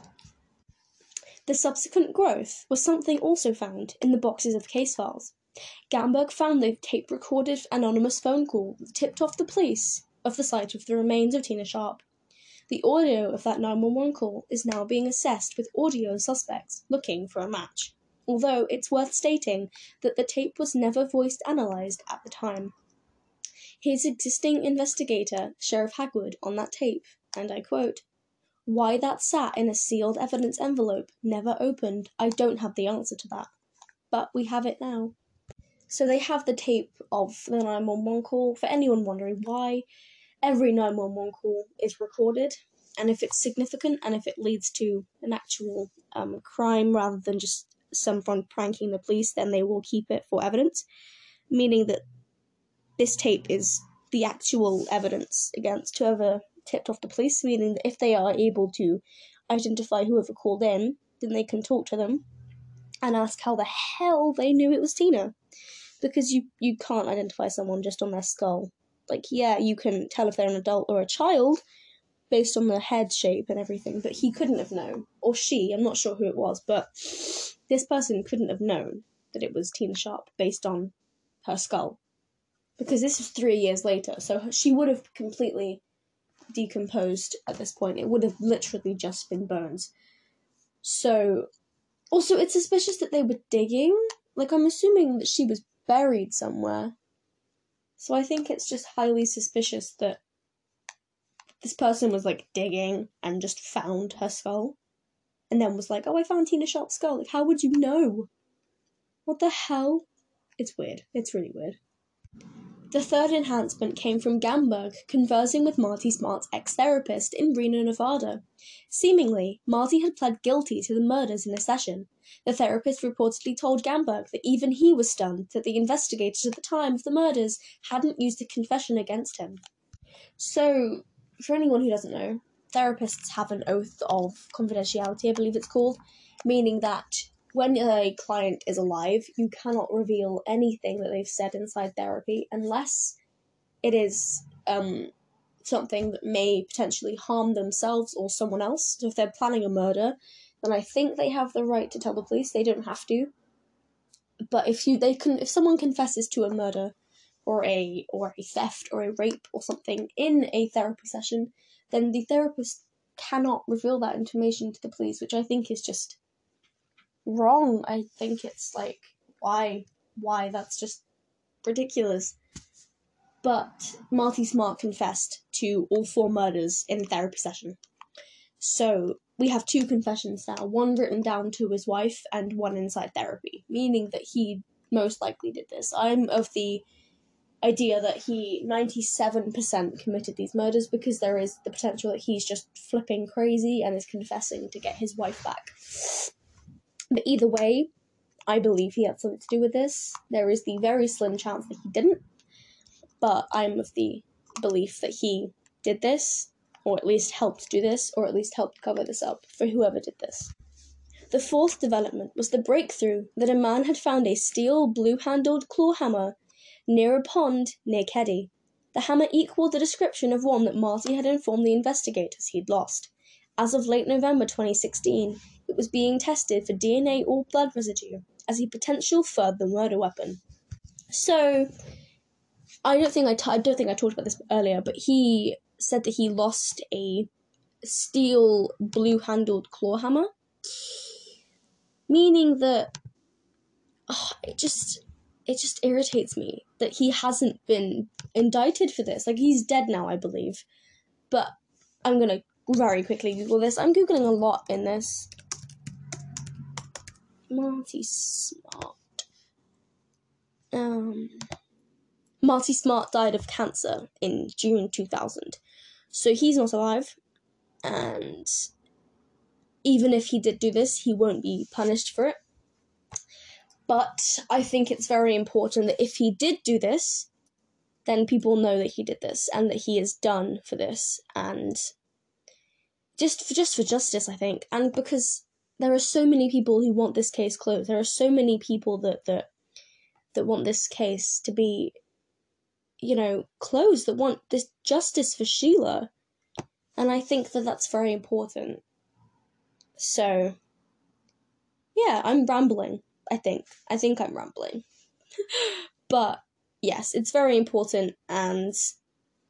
The subsequent growth was something also found in the boxes of case files. Gamberg found the tape recorded anonymous phone call that tipped off the police of the site of the remains of Tina Sharp. The audio of that 911 call is now being assessed with audio suspects looking for a match, although it's worth stating that the tape was never voice analyzed at the time. His existing investigator, Sheriff Hagwood, on that tape, and I quote, Why that sat in a sealed evidence envelope, never opened, I don't have the answer to that. But we have it now. So they have the tape of the 911 call. For anyone wondering why, every 911 call is recorded, and if it's significant and if it leads to an actual um, crime rather than just someone pranking the police, then they will keep it for evidence, meaning that this tape is the actual evidence against whoever tipped off the police, meaning that if they are able to identify whoever called in, then they can talk to them and ask how the hell they knew it was Tina because you you can't identify someone just on their skull. Like yeah, you can tell if they're an adult or a child based on the head shape and everything, but he couldn't have known or she, I'm not sure who it was, but this person couldn't have known that it was Tina Sharp based on her skull. Because this was 3 years later, so she would have completely decomposed at this point. It would have literally just been bones. So also it's suspicious that they were digging. Like I'm assuming that she was buried somewhere. So I think it's just highly suspicious that this person was like digging and just found her skull. And then was like, oh, I found Tina Sharp's skull. Like, how would you know? What the hell? It's weird. It's really weird. The third enhancement came from Gamberg conversing with Marty Smart's ex therapist in Reno, Nevada. Seemingly, Marty had pled guilty to the murders in a session, the therapist reportedly told Gamberg that even he was stunned that the investigators at the time of the murders hadn't used a confession against him. So, for anyone who doesn't know, therapists have an oath of confidentiality, I believe it's called, meaning that when a client is alive, you cannot reveal anything that they've said inside therapy unless it is um, something that may potentially harm themselves or someone else. So if they're planning a murder, then I think they have the right to tell the police. They don't have to. But if you they can if someone confesses to a murder or a or a theft or a rape or something in a therapy session, then the therapist cannot reveal that information to the police, which I think is just wrong. I think it's like why why that's just ridiculous. But Marty Smart confessed to all four murders in the therapy session. So we have two confessions now, one written down to his wife and one inside therapy, meaning that he most likely did this. I'm of the idea that he 97% committed these murders because there is the potential that he's just flipping crazy and is confessing to get his wife back. But either way, I believe he had something to do with this. There is the very slim chance that he didn't, but I'm of the belief that he did this, or at least helped do this, or at least helped cover this up for whoever did this. The fourth development was the breakthrough that a man had found a steel blue handled claw hammer near a pond near Keddie. The hammer equalled the description of one that Marty had informed the investigators he'd lost. As of late November 2016, it was being tested for DNA or blood residue as a potential further murder weapon. So, I don't think I, t- I don't think I talked about this earlier, but he said that he lost a steel blue handled claw hammer, meaning that oh, it just it just irritates me that he hasn't been indicted for this. Like he's dead now, I believe, but I'm gonna very quickly Google this. I'm googling a lot in this. Marty Smart. Um. Marty Smart died of cancer in June 2000. So he's not alive, and even if he did do this, he won't be punished for it. But I think it's very important that if he did do this, then people know that he did this and that he is done for this and just for just for justice, I think. And because there are so many people who want this case closed. There are so many people that that that want this case to be you know, closed that want this justice for Sheila. And I think that that's very important. So, yeah, I'm rambling, I think. I think I'm rambling. but, yes, it's very important and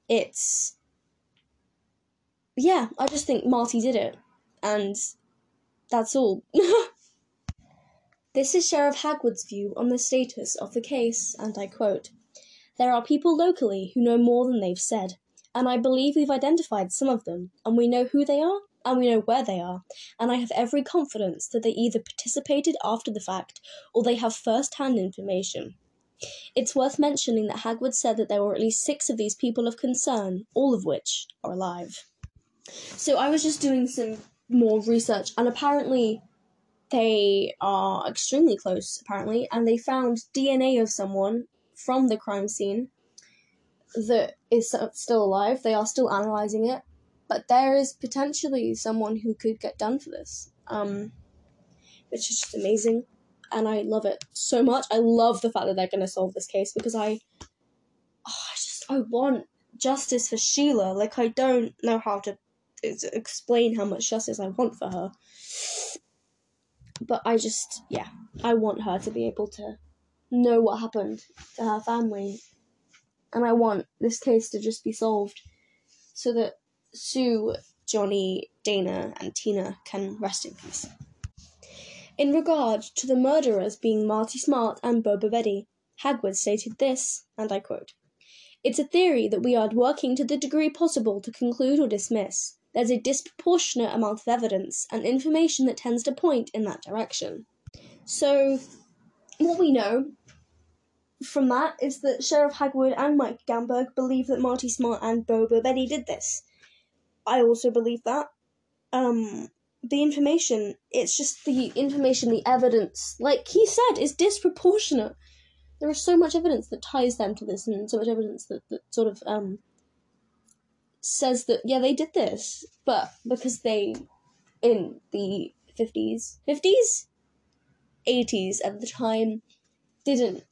it's. Yeah, I just think Marty did it. And that's all. this is Sheriff Hagwood's view on the status of the case, and I quote there are people locally who know more than they've said, and I believe we've identified some of them, and we know who they are, and we know where they are, and I have every confidence that they either participated after the fact or they have first hand information. It's worth mentioning that Hagwood said that there were at least six of these people of concern, all of which are alive. So I was just doing some more research, and apparently they are extremely close, apparently, and they found DNA of someone from the crime scene that is still alive. They are still analyzing it, but there is potentially someone who could get done for this, um, which is just amazing, and I love it so much. I love the fact that they're going to solve this case because I, oh, I just I want justice for Sheila. Like I don't know how to explain how much justice I want for her, but I just yeah, I want her to be able to know what happened to her family. And I want this case to just be solved so that Sue, Johnny, Dana, and Tina can rest in peace. In regard to the murderers being Marty Smart and Bo Boubede, Hagwood stated this, and I quote It's a theory that we are working to the degree possible to conclude or dismiss. There's a disproportionate amount of evidence and information that tends to point in that direction. So, what we know from that is that Sheriff Hagwood and Mike Gamberg believe that Marty Smart and Bo Boubede did this. I also believe that. Um, the information, it's just the information, the evidence, like he said, is disproportionate. There is so much evidence that ties them to this, and so much evidence that, that sort of um, says that, yeah, they did this, but because they, in the 50s, 50s? 80s at the time didn't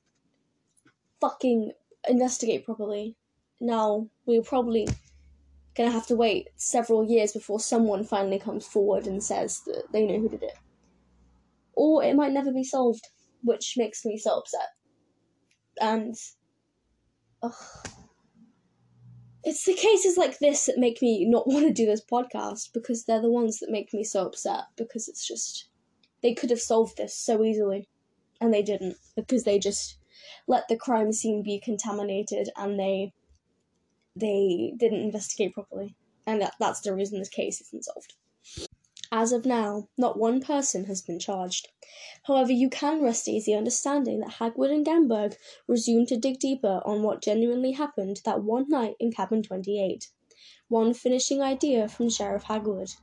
fucking investigate properly. Now we're probably gonna have to wait several years before someone finally comes forward and says that they know who did it. Or it might never be solved, which makes me so upset. And ugh. It's the cases like this that make me not want to do this podcast because they're the ones that make me so upset because it's just they could have solved this so easily and they didn't because they just let the crime scene be contaminated and they they didn't investigate properly. And that, that's the reason this case isn't solved as of now not one person has been charged. However you can rest easy understanding that hagwood and gamberg resumed to dig deeper on what genuinely happened that one night in cabin 28 one finishing idea from sheriff hagwood.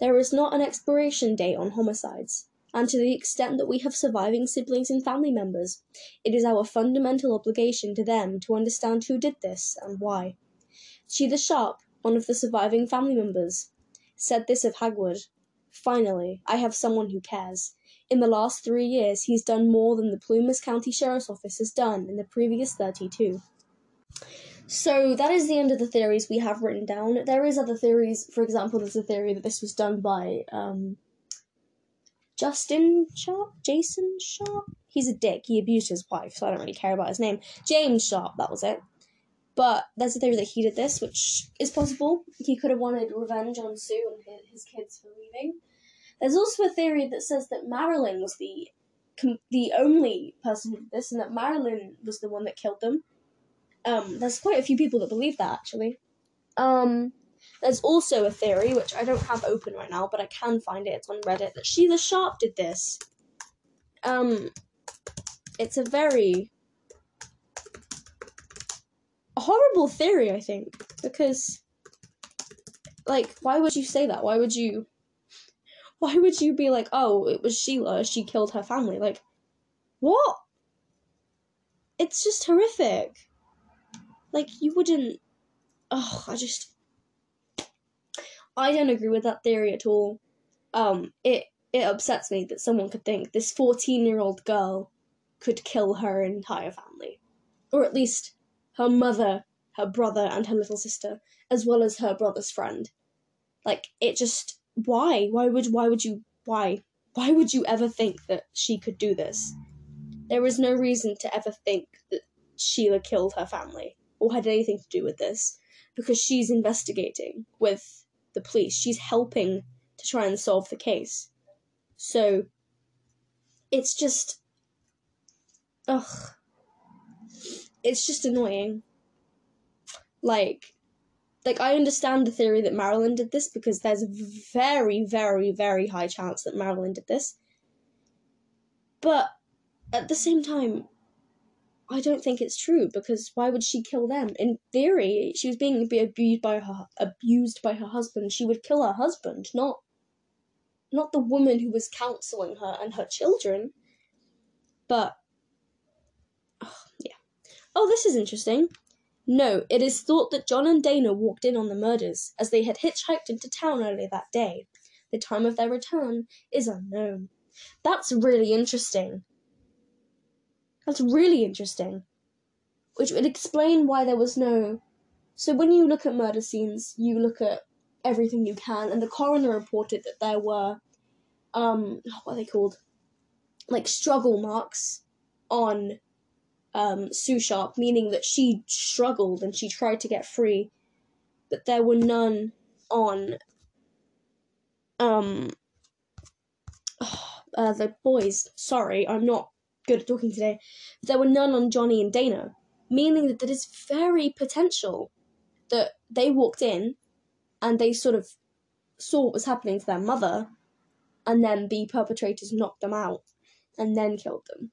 There is not an expiration date on homicides and to the extent that we have surviving siblings and family members, it is our fundamental obligation to them to understand who did this and why. Sheila Sharp, one of the surviving family members, said this of Hagwood Finally, I have someone who cares. In the last three years, he's done more than the Plumas County Sheriff's Office has done in the previous 32. So that is the end of the theories we have written down. There is other theories. For example, there's a theory that this was done by um, Justin Sharp, Jason Sharp. He's a dick. He abused his wife, so I don't really care about his name. James Sharp, that was it. But there's a theory that he did this, which is possible. He could have wanted revenge on Sue and his kids for leaving. There's also a theory that says that Marilyn was the the only person who did this, and that Marilyn was the one that killed them. Um, there's quite a few people that believe that actually. Um, there's also a theory, which I don't have open right now, but I can find it. It's on Reddit that Sheila Sharp did this. Um, it's a very horrible theory, I think, because, like, why would you say that? Why would you? Why would you be like, oh, it was Sheila, she killed her family? Like, what? It's just horrific. Like, you wouldn't. Oh, I just. I don't agree with that theory at all. Um, it it upsets me that someone could think this fourteen year old girl could kill her entire family, or at least her mother, her brother, and her little sister, as well as her brother's friend. Like it just why why would why would you why why would you ever think that she could do this? There is no reason to ever think that Sheila killed her family or had anything to do with this because she's investigating with the police. She's helping to try and solve the case. So it's just ugh. It's just annoying. Like like I understand the theory that Marilyn did this because there's a very, very, very high chance that Marilyn did this. But at the same time, I don't think it's true because why would she kill them? In theory, she was being abused by her abused by her husband. She would kill her husband, not not the woman who was counseling her and her children. But. Oh, this is interesting. No, it is thought that John and Dana walked in on the murders as they had hitchhiked into town earlier that day. The time of their return is unknown. That's really interesting. That's really interesting. Which would explain why there was no. So when you look at murder scenes, you look at everything you can, and the coroner reported that there were, um, what are they called? Like struggle marks on um, Sue Sharp, meaning that she struggled and she tried to get free, but there were none on um, uh, the boys. Sorry, I'm not good at talking today, But there were none on Johnny and Dana, meaning that it is very potential that they walked in and they sort of saw what was happening to their mother, and then the perpetrators knocked them out and then killed them.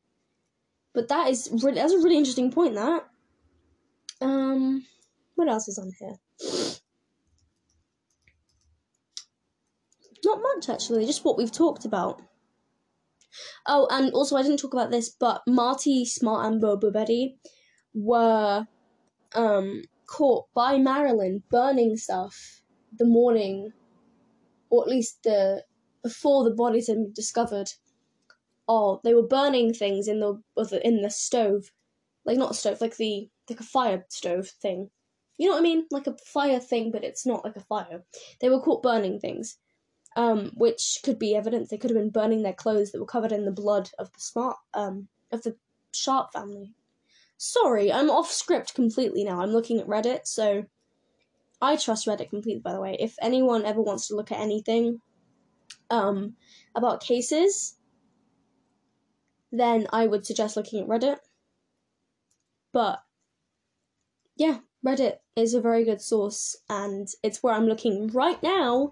But that is really that's a really interesting point. That um, what else is on here? Not much actually, just what we've talked about. Oh, and also I didn't talk about this, but Marty Smart and Bo Boubede were um, caught by Marilyn burning stuff the morning, or at least the before the bodies had been discovered. Of they were burning things in the in the stove, like not a stove, like the like a fire stove thing. You know what I mean? Like a fire thing, but it's not like a fire. They were caught burning things, um, which could be evidence. They could have been burning their clothes that were covered in the blood of the smart um of the Sharp family. Sorry, I'm off script completely now. I'm looking at Reddit, so I trust Reddit completely. By the way, if anyone ever wants to look at anything, um, about cases, then I would suggest looking at Reddit. But yeah, Reddit is a very good source, and it's where I'm looking right now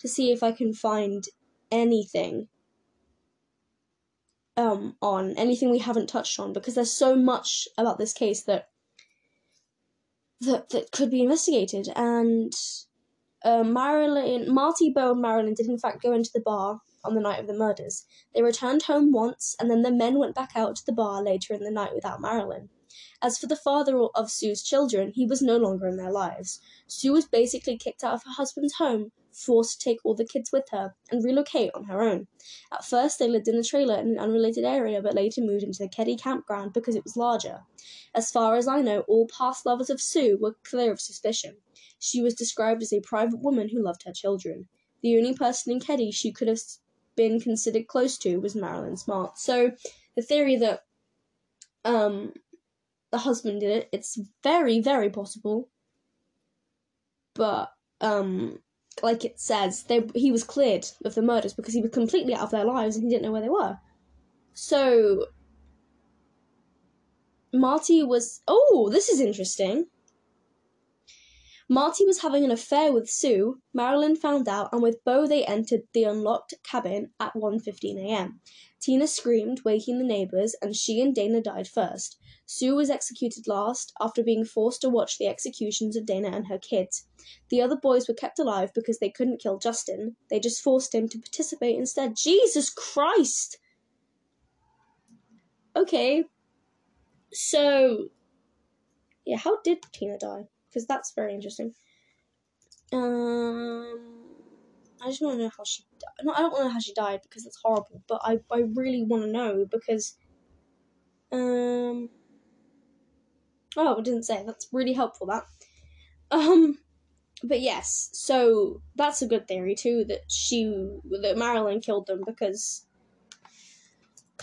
to see if I can find anything um, on anything we haven't touched on because there's so much about this case that that that could be investigated and uh, Marilyn Marty Bo and Marilyn did in fact go into the bar on the night of the murders. They returned home once and then the men went back out to the bar later in the night without Marilyn. As for the father of Sue's children, he was no longer in their lives. Sue was basically kicked out of her husband's home forced to take all the kids with her and relocate on her own. At first, they lived in a trailer in an unrelated area, but later moved into the Keddie campground because it was larger. As far as I know, all past lovers of Sue were clear of suspicion. She was described as a private woman who loved her children. The only person in Keddie she could have been considered close to was Marilyn Smart. So, the theory that um, the husband did it, it's very, very possible. But um, like it says, they he was cleared of the murders because he was completely out of their lives and he didn't know where they were. So Marty was oh, this is interesting. Marty was having an affair with Sue. Marilyn found out, and with Bo they entered the unlocked cabin at 1:15 a.m. Tina screamed, waking the neighbors, and she and Dana died first. Sue was executed last after being forced to watch the executions of Dana and her kids. The other boys were kept alive because they couldn't kill Justin. They just forced him to participate instead. Jesus Christ! Okay. So, yeah, how did Tina die? Because that's very interesting. Um, I just want to know how she. No, I don't want to know how she died because that's horrible. But I, I really want to know because. Um. Oh, I didn't say. That's really helpful. That. Um. But yes, so that's a good theory too. That she, that Marilyn killed them because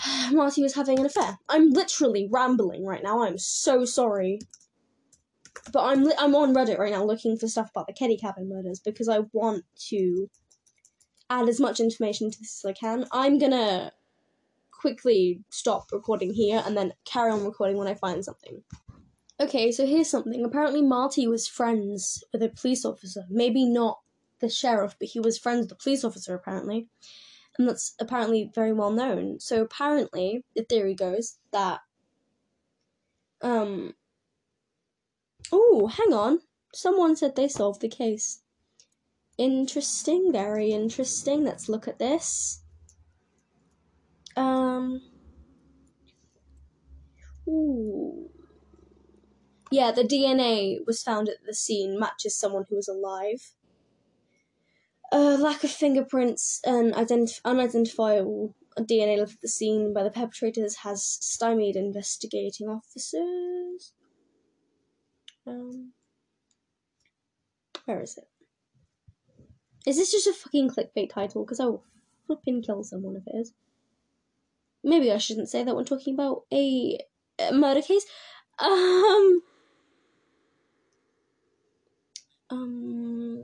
Marty was having an affair. I'm literally rambling right now. I'm so sorry. But I'm I'm on Reddit right now looking for stuff about the Keddie Cabin murders because I want to add as much information to this as I can. I'm gonna quickly stop recording here and then carry on recording when I find something. Okay, so here's something. Apparently, Marty was friends with a police officer. Maybe not the sheriff, but he was friends with the police officer, apparently. And that's apparently very well known. So, apparently, the theory goes that. Um. Oh, hang on. Someone said they solved the case. Interesting, very interesting. Let's look at this. Um. Ooh. Yeah, the DNA was found at the scene matches someone who was alive. Uh, lack of fingerprints and identif- unidentifiable DNA left at the scene by the perpetrators has stymied investigating officers. Um, where is it? Is this just a fucking clickbait title? Because I will flipping kill someone if it is. Maybe I shouldn't say that when talking about a, a murder case. Um. Um.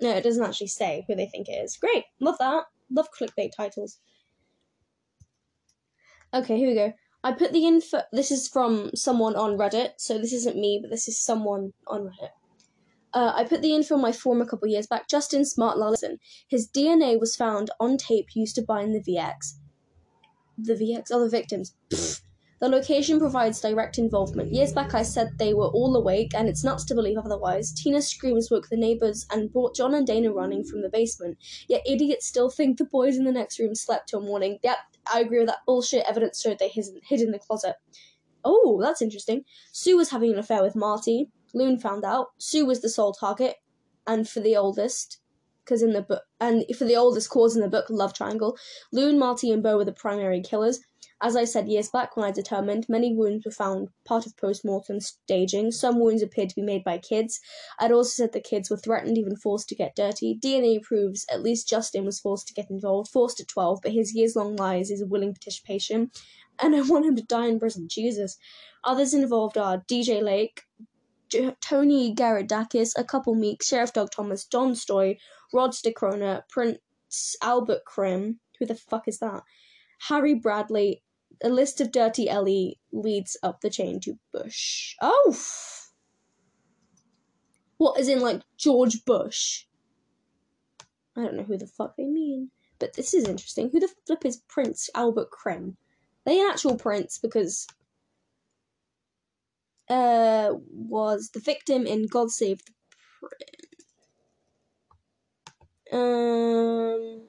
No, it doesn't actually say who they think it is. Great, love that. Love clickbait titles. Okay, here we go. I put the info. This is from someone on Reddit, so this isn't me, but this is someone on Reddit. Uh, I put the info on my forum a couple years back. Justin Smart Lallison. His DNA was found on tape used to bind the VX. The VX? Other victims. Pfft. The location provides direct involvement. Years back, I said they were all awake, and it's nuts to believe otherwise. Tina's screams woke the neighbors and brought John and Dana running from the basement. Yet idiots still think the boys in the next room slept till morning. Yep, I agree with that bullshit. Evidence showed they hid in the closet. Oh, that's interesting. Sue was having an affair with Marty. Loon found out. Sue was the sole target, and for the oldest, because in the book, and for the oldest cause in the book, Love Triangle, Loon, Marty, and Bo were the primary killers. As I said years back when I determined, many wounds were found part of post mortem staging. Some wounds appeared to be made by kids. I'd also said the kids were threatened, even forced to get dirty. DNA proves at least Justin was forced to get involved, forced at 12, but his years long lies is a willing participation. And I want him to die in prison. Jesus. Others involved are DJ Lake, Tony Garadakis, a couple Meeks, Sheriff Doug Thomas, John Stoy, Rod Stickrona, Prince Albert Krim. Who the fuck is that? Harry Bradley, a list of Dirty Ellie leads up the chain to Bush. Oh! What, is in like George Bush? I don't know who the fuck they mean. But this is interesting. Who the flip is Prince Albert Krim? They an actual prince because uh was the victim in God Save the Prince. Um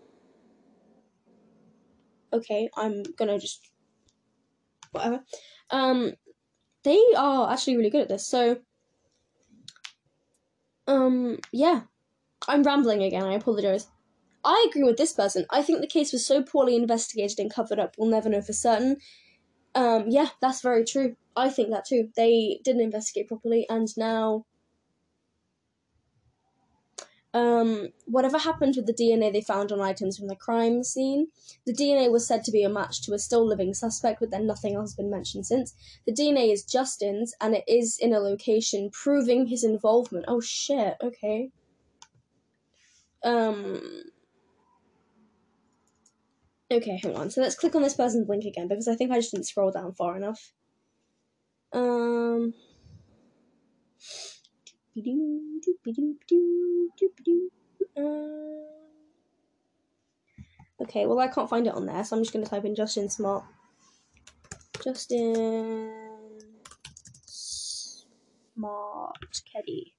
Okay, I'm gonna just whatever. Um, they are actually really good at this. So, um, yeah, I'm rambling again. I apologize. I agree with this person. I think the case was so poorly investigated and covered up, we'll never know for certain. Um, yeah, that's very true. I think that too. They didn't investigate properly, and now um, whatever happened with the DNA they found on items from the crime scene, the DNA was said to be a match to a still living suspect, but then nothing else has been mentioned since. The DNA is Justin's, and it is in a location proving his involvement. Oh shit, okay. Um. Okay, hang on. So let's click on this person's link again because I think I just didn't scroll down far enough. Um. Okay, well I can't find it on there, so I'm just going to type in Justin Smart. Justin Smart Keddie.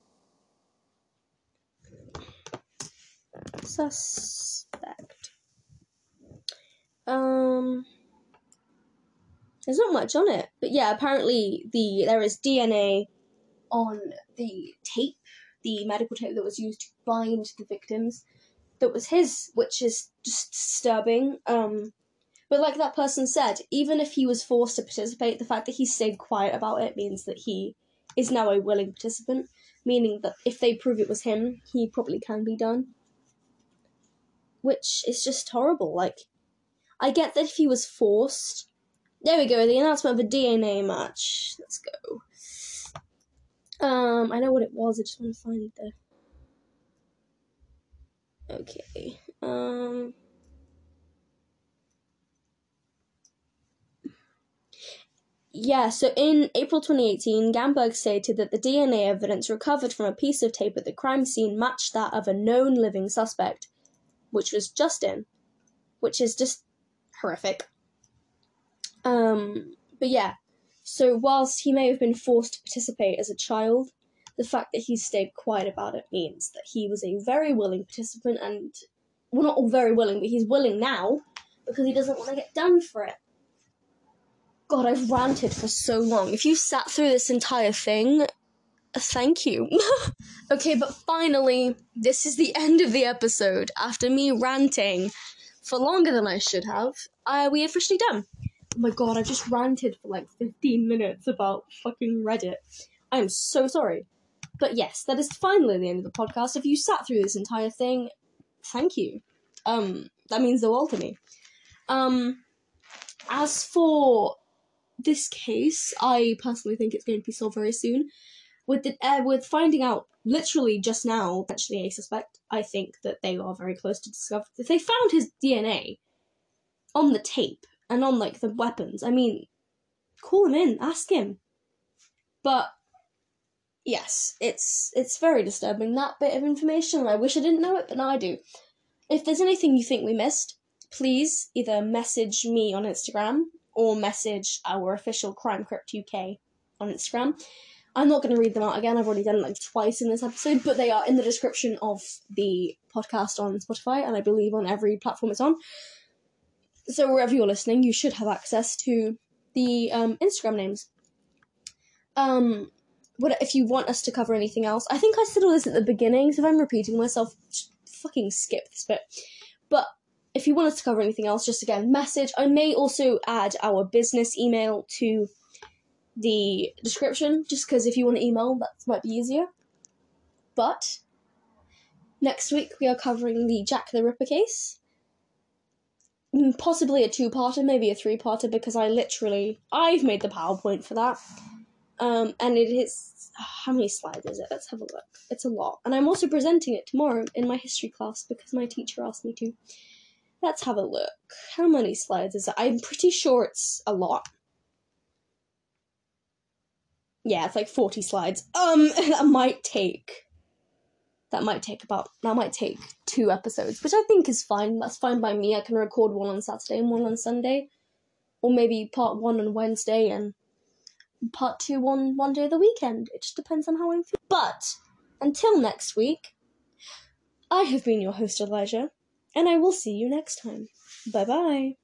Suspect. Um, there's not much on it, but yeah, apparently the there is DNA on the tape, the medical tape that was used to bind the victims, that was his, which is just disturbing. Um, but like that person said, even if he was forced to participate, the fact that he stayed quiet about it means that he is now a willing participant, meaning that if they prove it was him, he probably can be done. Which is just horrible. Like, I get that if he was forced. There we go, the announcement of a DNA match. Let's go. Um, I know what it was. I just want to find the. Okay. Um. Yeah, so in April 2018, Gamberg stated that the DNA evidence recovered from a piece of tape at the crime scene matched that of a known living suspect, which was Justin, which is just horrific. Um, but yeah, so, whilst he may have been forced to participate as a child, the fact that he stayed quiet about it means that he was a very willing participant and, well, not all very willing, but he's willing now because he doesn't want to get done for it. God, I've ranted for so long. If you sat through this entire thing, thank you. okay, but finally, this is the end of the episode. After me ranting for longer than I should have, uh, we officially done. Oh my god, I just ranted for like 15 minutes about fucking Reddit. I am so sorry. But yes, that is finally the end of the podcast. If you sat through this entire thing, thank you. Um, that means the world to me. Um, as for this case, I personally think it's going to be solved very soon. With the uh, with finding out literally just now, actually a suspect, I think that they are very close to discover. If they found his DNA on the tape, and on like the weapons. I mean, call him in, ask him. But yes, it's it's very disturbing that bit of information. And I wish I didn't know it, but now I do. If there's anything you think we missed, please either message me on Instagram or message our official Crime Crypt UK on Instagram. I'm not going to read them out again. I've already done it like twice in this episode, but they are in the description of the podcast on Spotify and I believe on every platform it's on. So wherever you're listening, you should have access to the um, Instagram names. Um, what if you want us to cover anything else? I think I said all this at the beginning, so if I'm repeating myself, fucking skip this bit. But if you want us to cover anything else, just again, message. I may also add our business email to the description, just because if you want to email, that might be easier. But next week we are covering the Jack the Ripper case. Mm, Possibly a two-parter, maybe a three-parter, because I literally I've made the PowerPoint for that. Um, and it is how many slides is it? Let's have a look. It's a lot, and I'm also presenting it tomorrow in my history class because my teacher asked me to. Let's have a look. How many slides is it? I'm pretty sure it's a lot. Yeah, it's like 40 slides. Um, that might take. That might take about. That might take two episodes, which I think is fine. That's fine by me. I can record one on Saturday and one on Sunday. Or maybe part one on Wednesday and part two on one day of the weekend. It just depends on how I'm feeling. But until next week, I have been your host, Elijah, and I will see you next time. Bye bye.